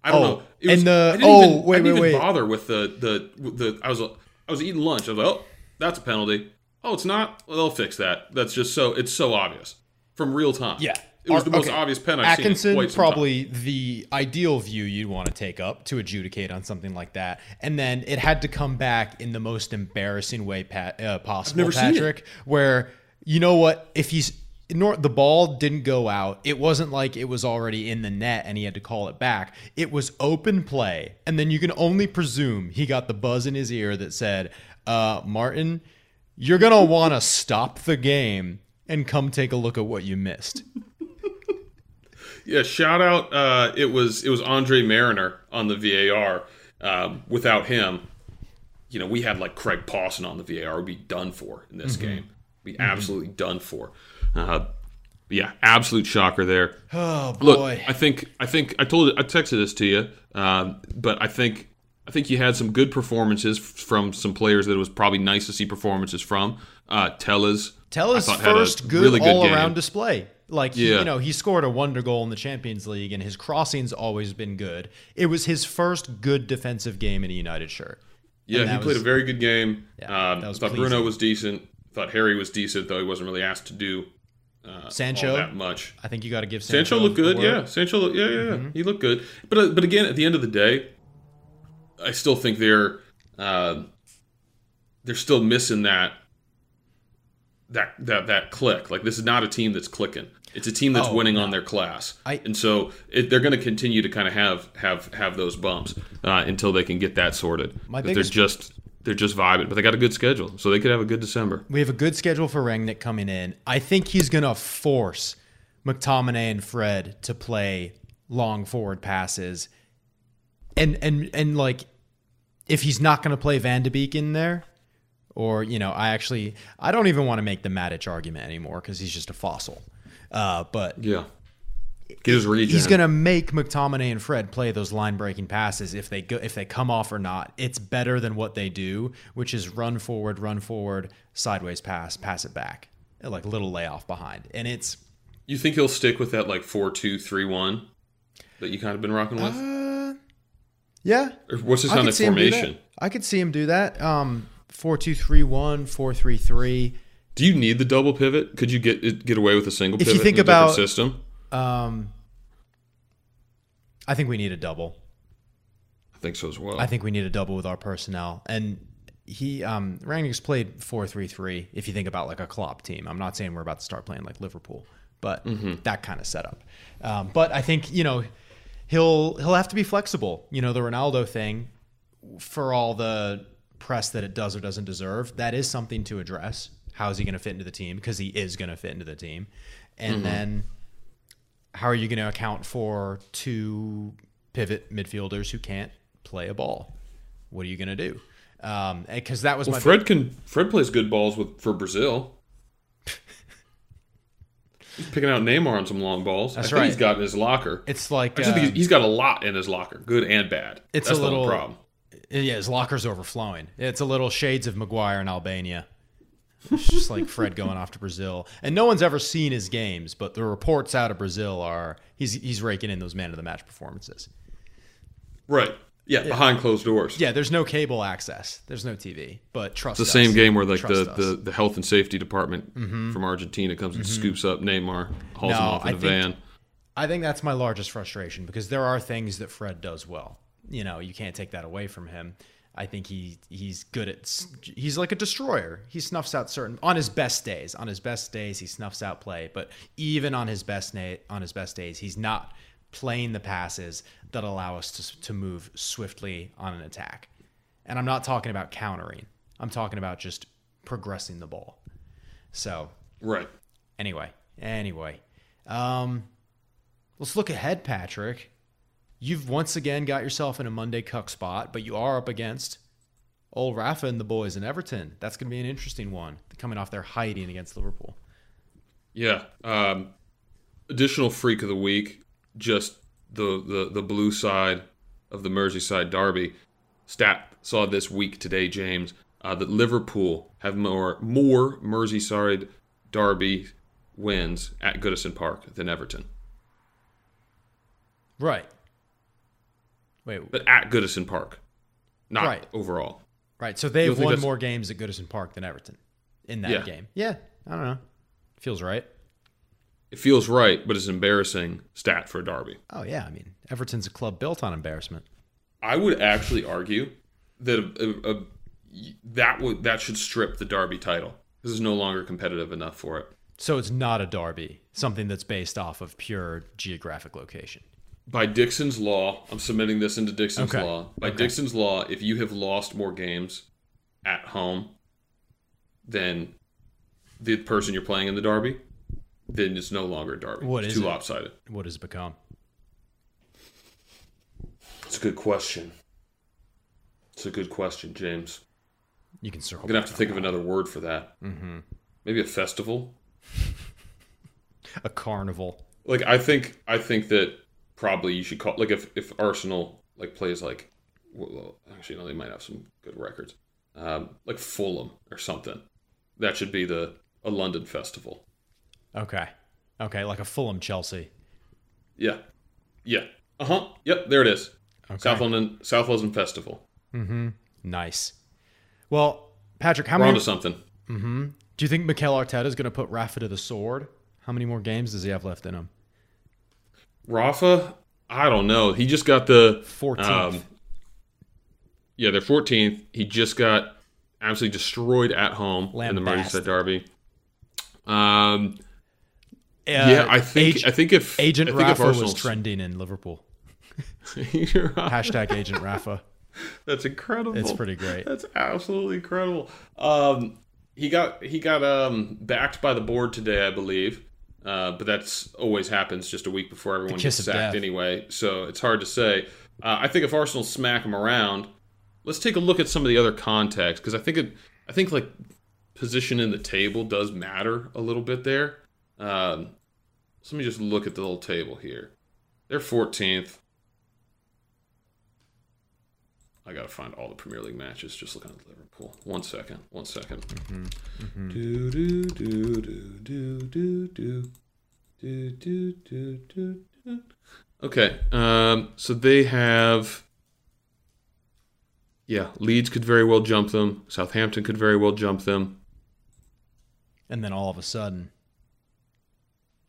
I don't Oh, know. It was, and the- oh, even, wait, I didn't wait, even wait. bother with the the the. I was I was eating lunch. I was like, oh, that's a penalty. Oh, it's not. Well, they'll fix that. That's just so it's so obvious from real time. Yeah. it was Ar- the most okay. obvious pen I've Atkinson seen quite time. probably the ideal view you'd want to take up to adjudicate on something like that, and then it had to come back in the most embarrassing way pa- uh, possible, never seen it. Patrick. Where you know what, if he's nor the ball didn't go out, it wasn't like it was already in the net and he had to call it back. It was open play, and then you can only presume he got the buzz in his ear that said, uh, "Martin, you're gonna want to stop the game." And come take a look at what you missed. Yeah, shout out. Uh, it was it was Andre Marriner on the VAR. Um, without him, you know, we had like Craig Pawson on the VAR. We'd be done for in this game. Be absolutely done for. Uh, yeah, absolute shocker there. Oh boy. Look, I think I think I told I texted this to you, um, but I think I think you had some good performances from some players that it was probably nice to see performances from. Uh, Telles, Tella's I had a first good, really good all-around display. Like he- you know, he scored a wonder goal in the Champions League, and his crossing's always been good. It was his first good defensive game in a United shirt. Yeah, he that played a very good game. Yeah, um, was thought pleasing. Bruno was decent. Thought Harry was decent, though he wasn't really asked to do uh, Sancho, that much. I think you got to give Sancho, Sancho looked good, yeah. Sancho, yeah, yeah, yeah. Mm-hmm. He looked good. But uh, but again, at the end of the day, I still think they're uh, they're still missing that that that that click. Like this is not a team that's clicking. It's a team that's Oh, winning no. on their class, I- and so it, they're going to continue to kind of have have have those bumps uh, until they can get that sorted. My biggest- they're just they're just vibing, but they got a good schedule, so they could have a good December. We have a good schedule for Rangnick coming in. I think he's going to force McTominay and Fred to play long forward passes. And and and like if he's not going to play Van de Beek in there or you know, I actually I don't even want to make the Matic argument anymore cuz he's just a fossil. Uh, but Yeah, regen. he's going to make McTominay and Fred play those line breaking passes if they go if they come off or not. It's better than what they do, which is run forward, run forward, sideways pass, pass it back, like little layoff behind. And it's You think he'll stick with that like four two three one that you kind of been rocking with? Yeah, or what's his kind of see him do formation? I could see him do that. Um, four two three one, four three three. Do you need the double pivot? Could you get get away with a single If you pivot think about- system? Um, I think we need a double. I think so as well. I think we need a double with our personnel. And he um Rangnick's played four three three. If you think about like a Klopp team, I'm not saying we're about to start playing like Liverpool, but Mm-hmm. that kind of setup. Um, but I think you know he'll he'll have to be flexible. You know the Ronaldo thing for all the press that it does or doesn't deserve. That is something to address. How is he going to fit into the team? Because he is going to fit into the team. And Mm-hmm. then how are you going to account for two pivot midfielders who can't play a ball? What are you going to do? Because that was well, my Fred can. Fred plays good balls with for Brazil. He's picking out Neymar on some long balls. That's I think right. He's got in his locker. It's like I just uh, think he's, he's got a lot in his locker, good and bad. It's That's a little- problem. yeah, his locker's overflowing. It's a little shades of Maguire in Albania. It's just like Fred going off to Brazil, and no one's ever seen his games, but the reports out of Brazil are he's he's raking in those man of the match performances. Right. Yeah, behind closed doors. Yeah, there's no cable access, there's no TV, but trust It's the us. same game where like the, the, the health and safety department mm-hmm. from Argentina comes and mm-hmm. scoops up Neymar, hauls him off in I a think- van. I think that's my largest frustration because there are things that Fred does well. You know, you can't take that away from him. I think he he's good at he's like a destroyer. He snuffs out certain on his best days. On his best days, he snuffs out play. But even on his best na- on his best days, he's not playing the passes that allow us to to move swiftly on an attack. And I'm not talking about countering. I'm talking about just progressing the ball. So Right. anyway, anyway, um, let's look ahead, Patrick. You've once again got yourself in a Monday cuck spot, but you are up against old Rafa and the boys in Everton. That's going to be an interesting one, coming off their hiding against Liverpool. Yeah. Um, additional freak of the week, just the, the, the blue side of the Merseyside derby. Stat saw this week today, James, uh, that Liverpool have more more Merseyside derby wins at Goodison Park than Everton. Right. Wait, But at Goodison Park, not Right. overall. right. So they've won more games at Goodison Park than Everton in that Yeah. game. Yeah, I don't know. Feels right. It feels right, but it's an embarrassing stat for a derby. Oh yeah, I mean Everton's a club built on embarrassment. I would actually argue that a, a, a, that would that should strip the Derby title. This is no longer competitive enough for it. So it's not a derby, something that's based off of pure geographic location. By Dixon's law, I'm submitting this into Dixon's Okay. law. By Okay. Dixon's law, if you have lost more games at home than the person you're playing in the Derby, then it's no longer a Derby. What it's is too it? lopsided. What does it become? It's a good question. It's a good question, James. You can circle. I'm gonna have to think on of another word for that. Mm-hmm. Maybe a festival. [laughs] a carnival. like I think I think that probably you should call like if if Arsenal like plays like well actually no they might have some good records um, like Fulham or something that should be the a London festival Okay. Okay, like a Fulham Chelsea. yeah yeah uh huh yep there it is Okay. South London South London festival Mm-hmm. Nice. Well, Patrick, how we're many onto something Mm-hmm. do you think Mikel Arteta is going to put Rafa to the sword? How many more games does he have left in him? Rafa I don't know he just got the 14th. um, yeah they're 14th he just got absolutely destroyed at home in the. Merseyside derby um yeah, I think Ag- I think if Agent I think Rafa was trending in Liverpool. [laughs] You're right. Hashtag Agent Rafa. That's incredible. It's pretty great. That's absolutely incredible. Um, he got he got um backed by the board today, I believe. Uh, but that's always happens just a week before everyone gets sacked anyway. So it's hard to say. Uh, I think if Arsenal smack him around, let's take a look at some of the other context because I think it. I think like position in the table does matter a little bit there. Um, so let me just look at the little table here. They're 14th. I gotta find all the Premier League matches. Just looking at Liverpool. One second. One second. Do, do, do, do, do, do, do. Do, do, do, do, do. Okay. Um, so they have. Yeah, Leeds could very well jump them. Southampton could very well jump them. And then all of a sudden,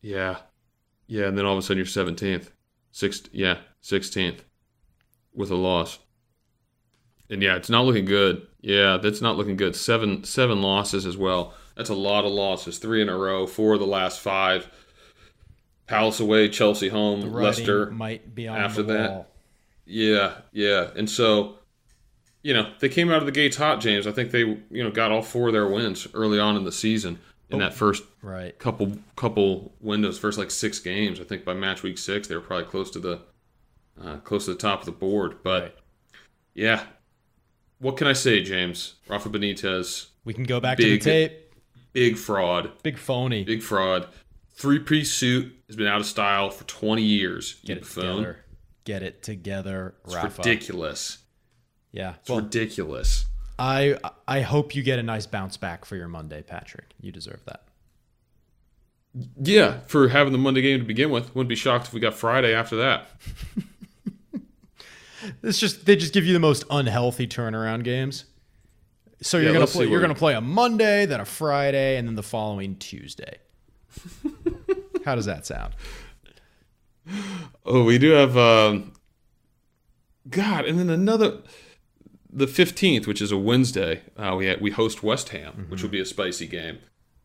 Yeah. Yeah, and then all of a sudden you're 17th. Sixth, yeah, 16th with a loss. And yeah, it's not looking good. Yeah, that's not looking good. Seven seven losses as well. That's a lot of losses. Three in a row, four of the last five. Palace away, Chelsea home, Leicester. might be on after that. wall. Yeah, yeah. And so, you know, they came out of the gates hot, James. I think they, you know, got all four of their wins early on in the season in that first Right. couple couple windows, first like six games. I think by match week six, they were probably close to the uh, close to the top of the board. But Right. yeah, what can I say, James? Rafa Benitez, We can go back Big- to the tape. big fraud, Big phony. big fraud. Three piece suit has been out of style for twenty years. Get it buffoon. together. Get it together, It's Rafa. ridiculous. Yeah. It's Well, ridiculous. I I hope you get a nice bounce back for your Monday, Patrick. You deserve that. Yeah, for having the Monday game to begin with. Wouldn't be shocked if we got Friday after that. [laughs] It's just they just give you the most unhealthy turnaround games. So you're Yeah, gonna play you're gonna play a Monday, then a Friday, and then the following Tuesday. [laughs] How does that sound? Oh, we do have um God, and then another the 15th, which is a Wednesday, uh, we we host West Ham, which will be a spicy game.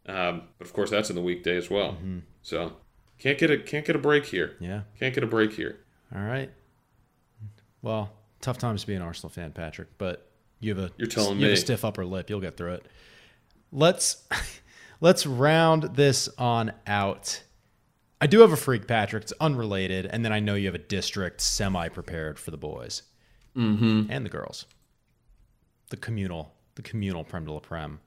Um, but of course that's in the weekday as well. So, can't get a can't get a break here. Yeah. Can't get a break here. All right. Well, tough times to be an Arsenal fan, Patrick, but you have a You're telling you have a stiff upper lip. You'll get through it. let's [laughs] let's round this on out. I do have a freak, Patrick. It's unrelated, and then I know you have a district semi prepared for the boys mm-hmm. and the girls. The communal, the communal prem de la prem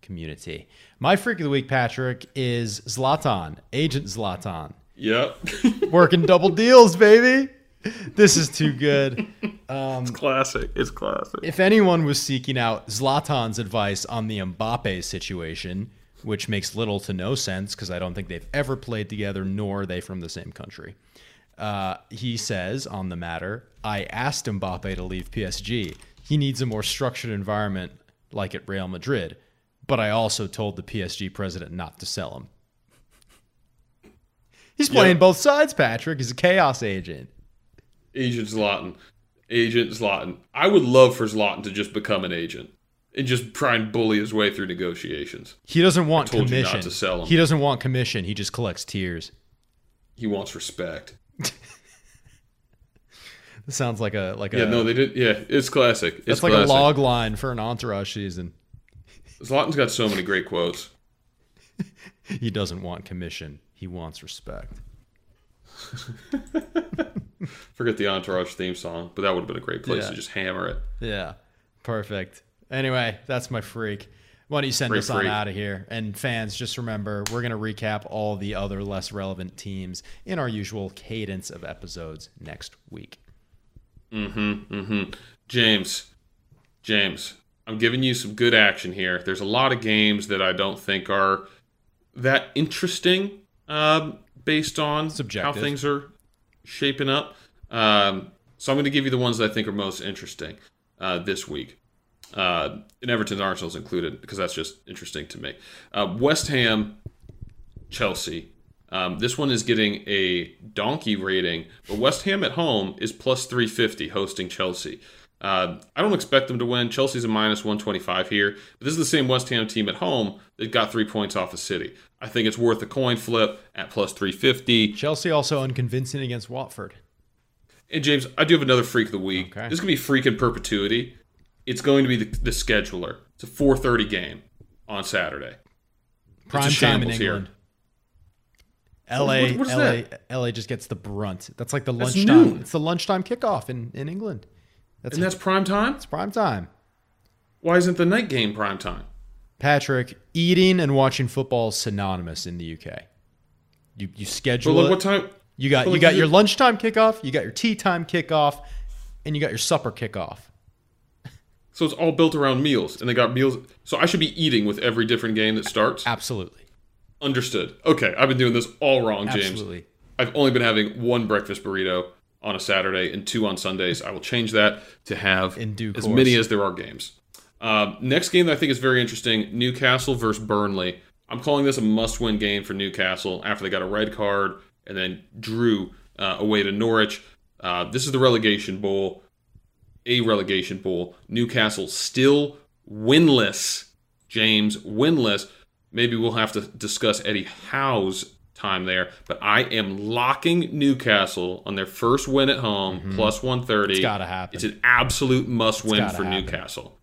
community. My freak of the week, Patrick, is Zlatan, Agent Zlatan. Yep. [laughs] Working double deals, baby. This is too good. it's classic. It's classic. If anyone was seeking out Zlatan's advice on the Mbappe situation, which makes little to no sense because I don't think they've ever played together, nor are they from the same country. Uh, he says on the matter, I asked Mbappe to leave PSG. He needs a more structured environment like at Real Madrid, but I also told the PSG president not to sell him. He's playing Yeah. both sides, Patrick. He's a chaos agent. Agent Zlatan. Agent Zlatan. I would love for Zlatan to just become an agent and just try and bully his way through negotiations. He doesn't want told you not commission. to sell him. He doesn't want commission. He just collects tears. He wants respect. [laughs] Sounds like a like Yeah, a yeah. no, they did. Yeah, it's classic. It's that's like classic. a log line for an entourage season. [laughs] Zlatan's got so many great quotes. [laughs] He doesn't want commission. He wants respect. [laughs] Forget the Entourage theme song, but that would have been a great place Yeah. to just hammer it. Yeah, perfect. Anyway, that's my freak. Why don't you send Freak, us on freak. out of here? And fans, just remember, we're going to recap all the other less relevant teams in our usual cadence of episodes next week. James, James, I'm giving you some good action here. There's a lot of games that I don't think are that interesting um, based on how things are shaping up. Um, so I'm going to give you the ones that I think are most interesting uh, this week. Uh, and Everton Arsenal's included because that's just interesting to me. Uh, West Ham, Chelsea. Um, this one is getting a donkey rating, but West Ham at home is plus 350 hosting Chelsea. Uh, I don't expect them to win. Chelsea's a minus 125 here, but this is the same West Ham team at home that got three points off of City. I think it's worth a coin flip at plus 350. Chelsea also unconvincing against Watford. And James, I do have another freak of the week. Okay. This is gonna be freak in perpetuity. It's going to be the, the scheduler. It's a 4:30 game on Saturday. Prime time in shambles here. LA, What- what LA, that? LA just gets the brunt. That's like the That's lunchtime. noon. It's the lunchtime kickoff in, in England. That's, And that's prime time? it's prime time. Why isn't the night game prime time? Patrick, eating and watching football is synonymous in the UK. You you But schedule like it. what time? You got but you like, got your it- lunchtime kickoff, you got your tea time kickoff, and you got your supper kickoff. So it's all built around meals, and they got meals. So I should be eating with every different game that starts. Absolutely. Understood. Okay, I've been doing this all wrong, James. Absolutely. I've only been having one breakfast burrito on a Saturday and two on Sundays. I will change that to have In due as course. many as there are games. Um, next game that I think is very interesting: Newcastle versus Burnley. I'm calling this a must-win game for Newcastle after they got a red card and then drew uh, away to Norwich. Uh, this is the relegation bowl, a relegation bowl. Newcastle still winless. James winless. Maybe we'll have to discuss Eddie Howe's time there, but I am locking Newcastle on their first win at home mm-hmm. plus 130. It's gotta happen. It's an absolute must win for happen. Newcastle.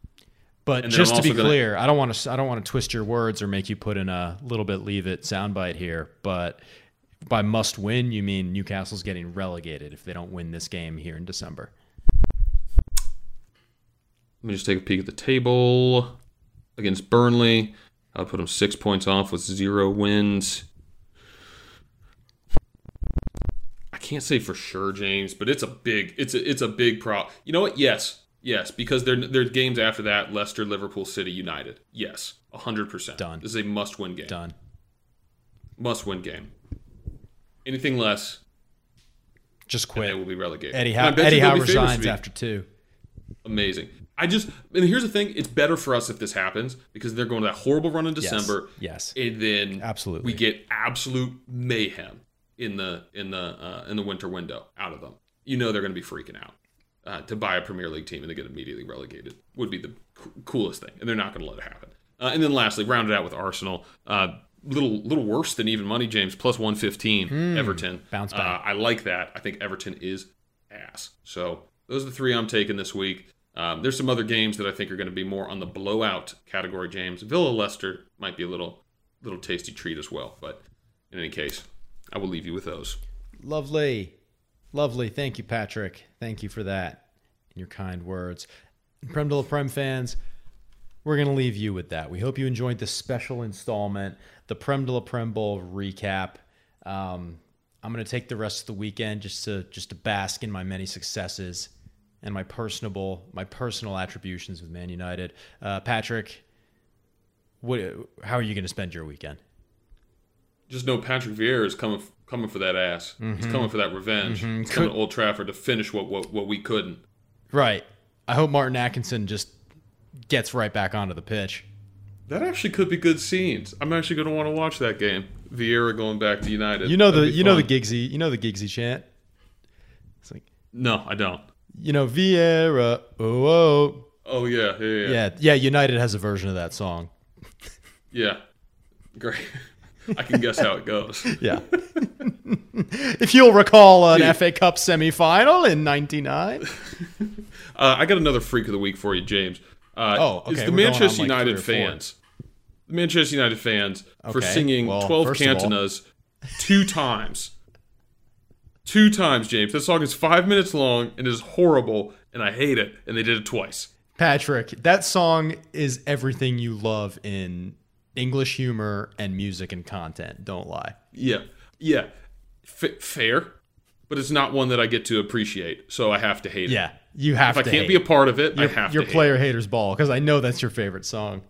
But just to be gonna- clear, I don't want to I don't want to twist your words or make you put in a little bit leave it soundbite here, but by must win you mean Newcastle's getting relegated if they don't win this game here in December. Let me just take a peek at the table against Burnley. I'll put them six points off with zero wins. I can't say for sure, James, but it's a big, it's a, it's a big pro. You know what? Yes, yes, because there, there's games after that: Leicester, Liverpool, City, United. Yes, hundred percent. Done. This is a must-win game. Done. Must-win game. Anything less, Just and they will be relegated. Eddie Howe, Eddie Howe be favorites to resigns after two. amazing. I just and here's the thing: it's better for us if this happens because they're going to that horrible run in December. Yes. and then Absolutely. we get absolute mayhem in the in the uh, in the winter window out of them. You know they're going to be freaking out uh, to buy a Premier League team and they get immediately relegated. Would be the c- coolest thing, and they're not going to let it happen. Uh, and then lastly, rounded out with Arsenal. Uh, little little worse than even money, James. Plus one fifteen. Everton Hmm. Bounce Uh, back. I like that. I think Everton is ass. So those are the three I'm taking this week. Um, there's some other games that I think are going to be more on the blowout category. James Villa Leicester might be a little little tasty treat as well. But in any case, I will leave you with those. Lovely. Lovely. Thank you, Patrick. Thank you for that and your kind words. Prem de la Prem fans, we're going to leave you with that. We hope you enjoyed this special installment, the Prem de la Prem Bowl recap. Um, I'm going to take the rest of the weekend just to just to bask in my many successes and my personable my personal attributions with Man United. Uh, Patrick, what, how are you going to spend your weekend? Just know Patrick Vieira is coming coming for that ass. He's coming for that revenge. He's coming to Old Trafford to finish what what, what we couldn't. Right. I hope Martin Atkinson just gets right back onto the pitch. That actually could be good scenes. I'm actually going to want to watch that game. Vieira going back to United. You know the you know the fun. Giggsy you know the Giggsy chant. It's like No, I don't. You know Vieira. Oh, oh. Oh yeah, yeah, yeah, yeah, yeah. United has a version of that song. [laughs] yeah. Great. I can guess how it goes. [laughs] Yeah. [laughs] if you'll recall an Dude. FA Cup semifinal in '99. Uh, I got another freak of the week for you, James. Uh, Oh, It's okay, the we're going on, Manchester like, United three or four. fans. The Manchester United fans for singing well, 12 first of all- two times. Two times, James. That song is five minutes long and is horrible, and I hate it. And they did it twice. Patrick, that song is everything you love in English humor and music and content. Don't lie. Yeah, yeah, F- fair, but it's not one that I get to appreciate, so I have to hate it. Yeah, you have to If I can't be a part of it, your, I have your to. hate player haters ball because I know that's your favorite song.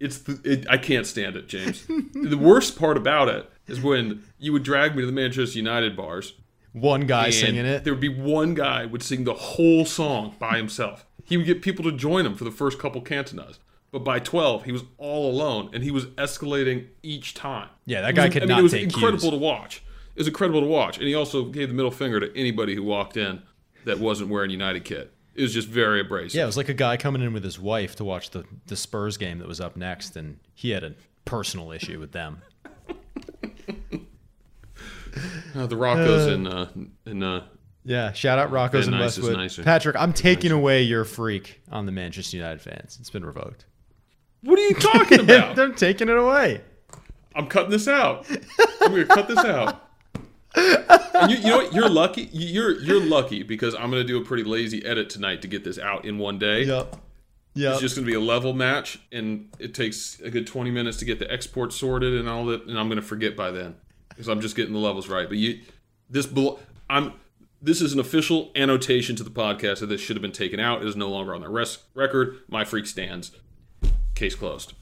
It's the, it, I can't stand it, James. [laughs] the worst part about it is when you would drag me to the Manchester United bars. One guy and singing it. There would be one guy would sing the whole song by himself. He would get people to join him for the first couple cantonas. But by 12, he was all alone and he was escalating each time. Yeah, that guy was- could I mean, not it was take incredible cues. to watch. It was incredible to watch. And he also gave the middle finger to anybody who walked in that wasn't wearing United kit. It was just very abrasive. Yeah, it was like a guy coming in with his wife to watch the, the Spurs game that was up next, and he had a personal issue with them. Uh, the Rocco's uh, in uh, Yeah, shout out Rocco's and Nice Westwood. Patrick, I'm taking away your freak on the Manchester United fans. It's been revoked. what are you talking [laughs] about? I'm taking it away. I'm cutting this out. I'm gonna cut this out. And you, you know what? You're lucky. You're you're lucky because I'm gonna do a pretty lazy edit tonight to get this out in one day. Yep. Yep. It's just gonna be a level match, and it takes a good 20 minutes to get the export sorted and all that, and I'm gonna forget by then because I'm just getting the levels right. But you, this belo- I'm. This is an official annotation to the podcast that this should have been taken out. It is no longer on the res- record. My freak stands. Case closed.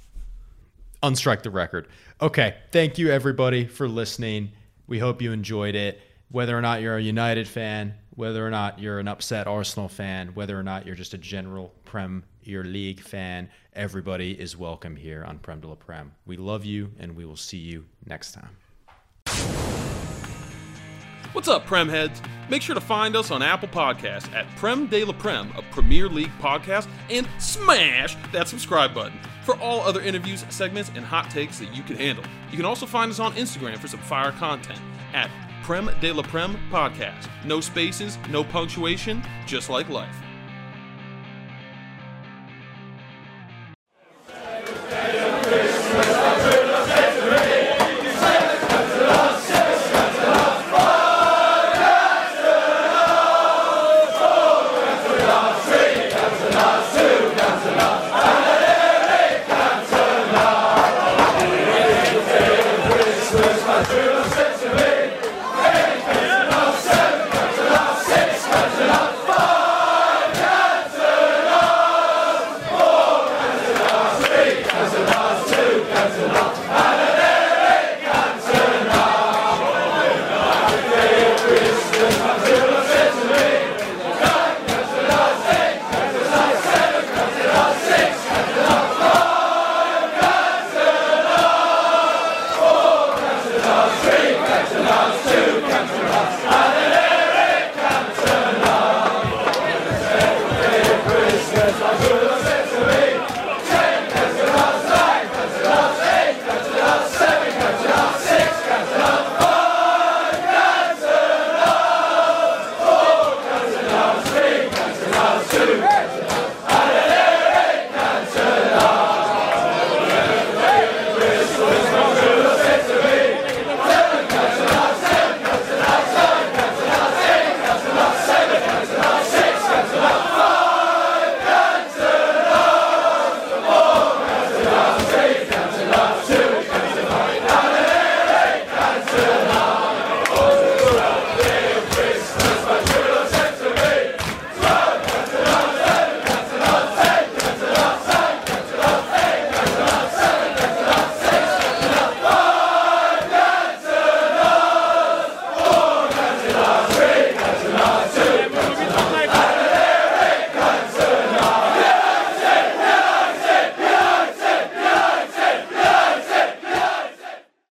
unstrike the record. Okay, thank you everybody for listening. We hope you enjoyed it. Whether or not you're a United fan, whether or not you're an upset Arsenal fan, whether or not you're just a general Premier League fan, everybody is welcome here on Prem de la Prem. We love you, and we will see you next time. What's up, Prem heads? Make sure to find us on Apple Podcasts at Prem de la Prem, a Premier League podcast, and smash that subscribe button for all other interviews, segments, and hot takes that you can handle. You can also find us on Instagram for some fire content at Prem de la Prem Podcast. No spaces, no punctuation, just like life.